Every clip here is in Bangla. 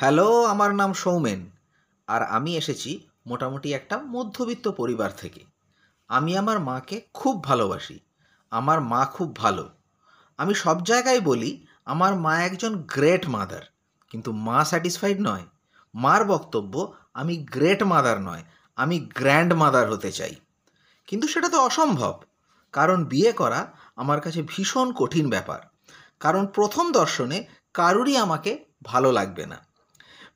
হ্যালো, আমার নাম সৌমেন। আর আমি এসেছি মোটামুটি একটা মধ্যবিত্ত পরিবার থেকে। আমি আমার মাকে খুব ভালোবাসি। আমার মা খুব ভালো। আমি সব জায়গায় বলি, আমার মা একজন গ্রেট মাদার কিন্তু মা স্যাটিসফাইড নয়। মার বক্তব্য, আমি গ্রেট মাদার নয়, আমি গ্র্যান্ড মাদার হতে চাই। কিন্তু সেটা তো অসম্ভব, কারণ বিয়ে করা আমার কাছে ভীষণ কঠিন ব্যাপার। কারণ প্রথম দর্শনে কারুরই আমাকে ভালো লাগবে না।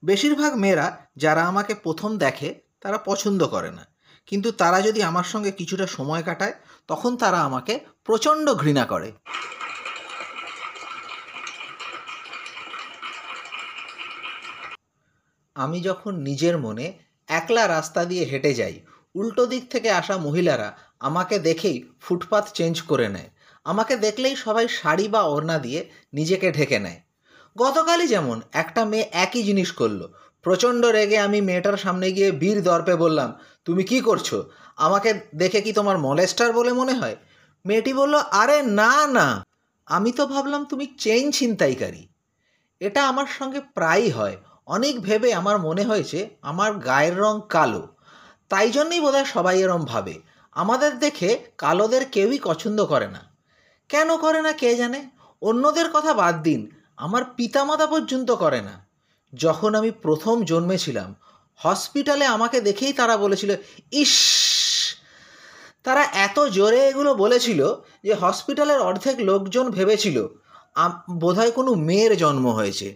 বেশিরভাগ মেয়েরা যারা আমাকে প্রথম দেখে, তারা পছন্দ করে না। কিন্তু তারা যদি আমার সঙ্গে কিছুটা সময় কাটায়, তখন তারা আমাকে প্রচণ্ড ঘৃণা করে। আমি যখন নিজের মনে একলা রাস্তা দিয়ে হেঁটে যাই, উল্টো দিক থেকে আসা মহিলারা আমাকে দেখেই ফুটপাত চেঞ্জ করে নেয়। আমাকে দেখলেই সবাই শাড়ি বা ওড়না দিয়ে নিজেকে ঢেকে নেয়। গতকালই যেমন একটা মেয়ে একই জিনিস করল। প্রচণ্ড রেগে আমি মেয়েটার সামনে গিয়ে বীর দর্পে বললাম, তুমি কি করছ? আমাকে দেখে কি তোমার মলেস্টার বলে মনে হয়? মেয়েটি বলল, আরে না না। আমি তো ভাবলাম তুমি চেইন ছিনতাইকারী। এটা আমার সঙ্গে প্রায়ই হয়। অনেক ভেবে আমার মনে হয়েছে আমার গায়ের রং কালো। তাই জন্যই বোধহয় সবাই এরম ভাবে। আমাদের দেখে কালোদের কেউই পছন্দ করে না। কেন করে না কে জানে? অন্যদের কথা বাদ দিন। আমার পিতামাতা পর্যন্ত করে না। যখন আমি প্রথম জন্মেছিলাম, হসপিটালে আমাকে দেখেই তারা বলেছিল, ইস! তারা এত জোরে এগুলো বলেছিল যে হসপিটালের অর্ধেক লোকজন ভেবেছিল বোধহয় কোনো মেয়ের জন্ম হয়েছে।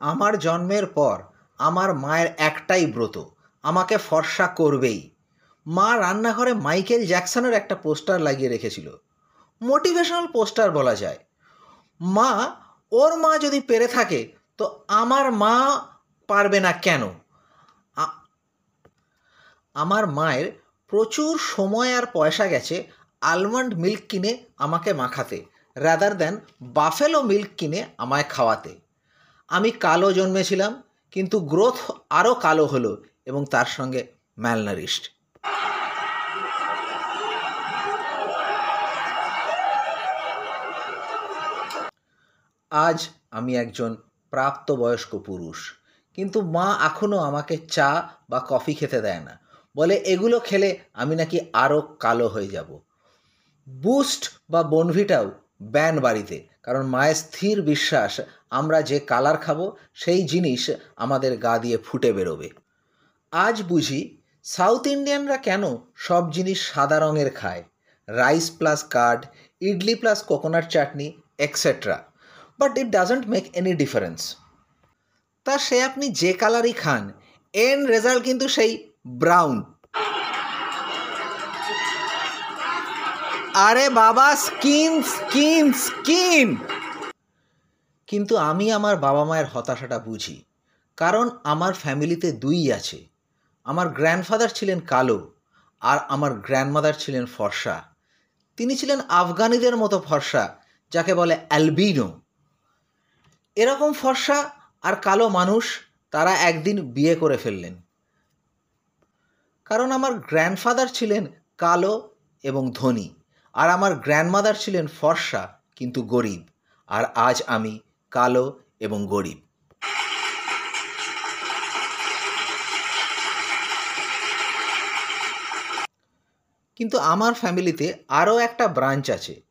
আমার জন্মের পর আমার মায়ের একটাই ব্রত, আমাকে ফর্সা করবেই। মা রান্নাঘরে মাইকেল জ্যাকসনের একটা পোস্টার লাগিয়ে রেখেছিল। মোটিভেশনাল পোস্টার বলা যায়। মা, ওর মা যদি পেরে থাকে, তো আমার মা পারবে না কেন? আমার মায়ের প্রচুর সময় আর পয়সা গেছে আলমন্ড মিল্ক কিনে আমাকে মাখাতে রাদার দেন বাফেলো মিল্ক কিনে আমায় খাওয়াতে। আমি কালো জন্মেছিলাম, কিন্তু গ্রোথ আরও কালো হলো এবং তার সঙ্গে ম্যালনারিস্ট আজ আমি একজন প্রাপ্তবয়স্ক পুরুষ, কিন্তু মা এখনও আমাকে চা বা কফি খেতে দেয় না। বলে, এগুলো খেলে আমি নাকি আরও কালো হয়ে যাব। বুস্ট বা বনভিটাও ব্যান বাড়িতে, কারণ মায়ের স্থির বিশ্বাস, আমরা যে কালার খাব, সেই জিনিস আমাদের গা দিয়ে ফুটে বেরোবে। আজ বুঝি সাউথ ইন্ডিয়ানরা কেন সব জিনিস সাদা রঙের খায়? Rice plus curd, idli plus coconut chutney etcetera but it doesn't make any difference. তা সে আপনি যে কালারই খান, এন রেজাল্ট কিন্তু সেই ব্রাউন। আরে বাবা, স্কিন স্কিন স্কিন! কিন্তু আমি আমার বাবা মায়ের হতাশাটা বুঝি, কারণ আমার ফ্যামিলিতে দুই আছে। আমার গ্র্যান্ডফাদার ছিলেন কালো, আর আমার গ্র্যান্ডমাদার ছিলেন ফর্সা। তিনি ছিলেন আফগানিদের মতো ফর্সা, যাকে বলে অ্যালবিনো। এরকম ফর্সা আর কালো মানুষ তারা একদিন বিয়ে করে ফেললেন। কারণ আমার গ্র্যান্ডফাদার ছিলেন কালো এবং ধনী, আর আমার গ্র্যান্ডমাদার ছিলেন ফর্সা কিন্তু গরিব, আর আজ আমি কালো এবং গরিব। কিন্তু আমার ফ্যামিলিতে আরও একটা ব্রাঞ্চ আছে।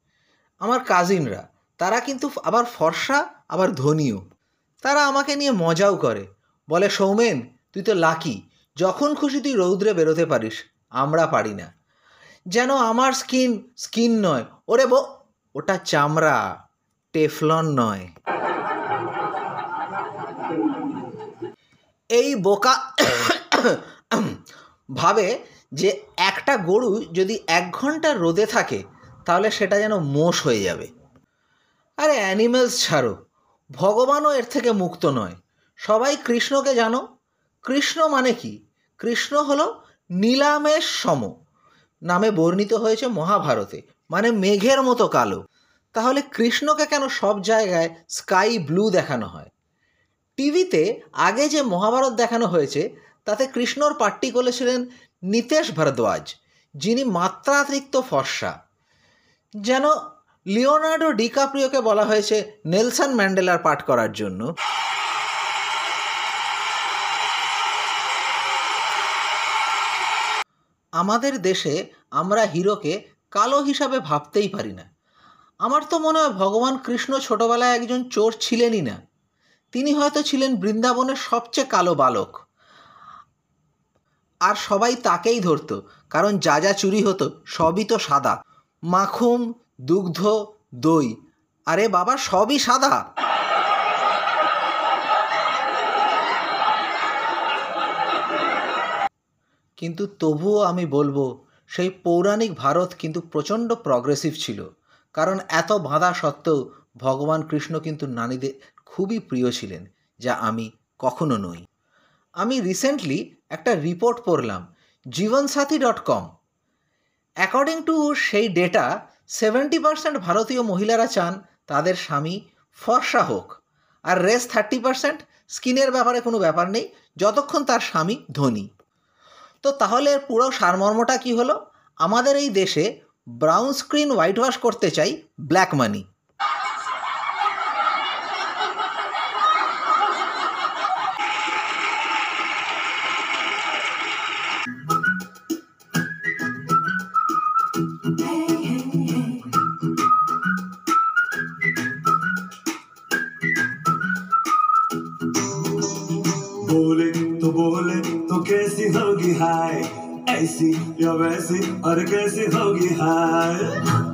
আমার কাজিনরা তারা কিন্তু আবার ফর্সা, আবার ধনীও। তারা আমাকে নিয়ে মজাও করে। বলে, সৌমেন, তুই তো লাকি। যখন খুশি তুই রৌদ্রে বেরোতে পারিস। আমরা পারি না। যেন আমার স্কিন স্কিন নয়, ওরে বো, ওটা চামড়া, টেফলন নয়। এই বোকা ভাবে যে একটা গরু যদি এক ঘণ্টা রোদে থাকে, তাহলে সেটা যেন মোষ হয়ে যাবে। আরে অ্যানিমেলস ছাড়ো। ভগবানও এর থেকে মুক্ত নয়। সবাই কৃষ্ণকে জানো? কৃষ্ণ মানে কি? কৃষ্ণ হলো নীলামের সম। নামে বর্ণিত হয়েছে মহাভারতে মানে মেঘের মতো কালো। তাহলে কৃষ্ণকে কেন সব জায়গায় স্কাই ব্লু দেখানো হয়? টিভিতে আগে যে মহাভারত দেখানো হয়েছে, তাতে কৃষ্ণর পাট্টি করেছিলেন নিতেশ ভরদ্বাজ, যিনি মাত্রাতিরিক্ত ফর্সা। যেন লিওনার্ডো ডিকাপ্রিওকে বলা হয়েছে নেলসন ম্যান্ডেলার পাঠ করার জন্য। আমাদের দেশে আমরা হিরোকে কালো হিসাবে ভাবতেই পারি না। আমার তো মনে হয় ভগবান কৃষ্ণ ছোটবেলায় একজন চোর ছিলেনই না। তিনি হয়তো ছিলেন বৃন্দাবনের সবচেয়ে কালো বালক। আর সবাই তাকেই ধরতো, কারণ যা যা চুরি হতো সবই তো সাদা। মাখুম দুগ্ধ, দই। আরে বাবা, সবই সাদা। কিন্তু তবুও আমি বলব, সেই পৌরাণিক ভারত কিন্তু প্রচণ্ড প্রগ্রেসিভ ছিল। কারণ এত বাঁধা সত্ত্বেও ভগবান কৃষ্ণ কিন্তু নানীদের খুবই প্রিয় ছিলেন, যা আমি কখনো নই। আমি রিসেন্টলি একটা রিপোর্ট পড়লাম, Jeevansathi dot com according to সেই ডেটা সেভেন্টি পার্সেন্ট ভারতীয় মহিলারা চান তাদের স্বামী ফর্সা হোক। আর রেস থার্টি পার্সেন্ট স্কিনের ব্যাপারে কোনো ব্যাপার নেই, যতক্ষণ তার স্বামী ধনী। তো তাহলে এর পুরো সারমর্মটা কি হলো? আমাদের এই দেশে ব্রাউন স্ক্রিন হোয়াইট ওয়াশ করতে চাই ব্ল্যাক মানি तो बोले तो कैसी होगी हाय? ऐसी या वैसी और कैसी होगी हाय?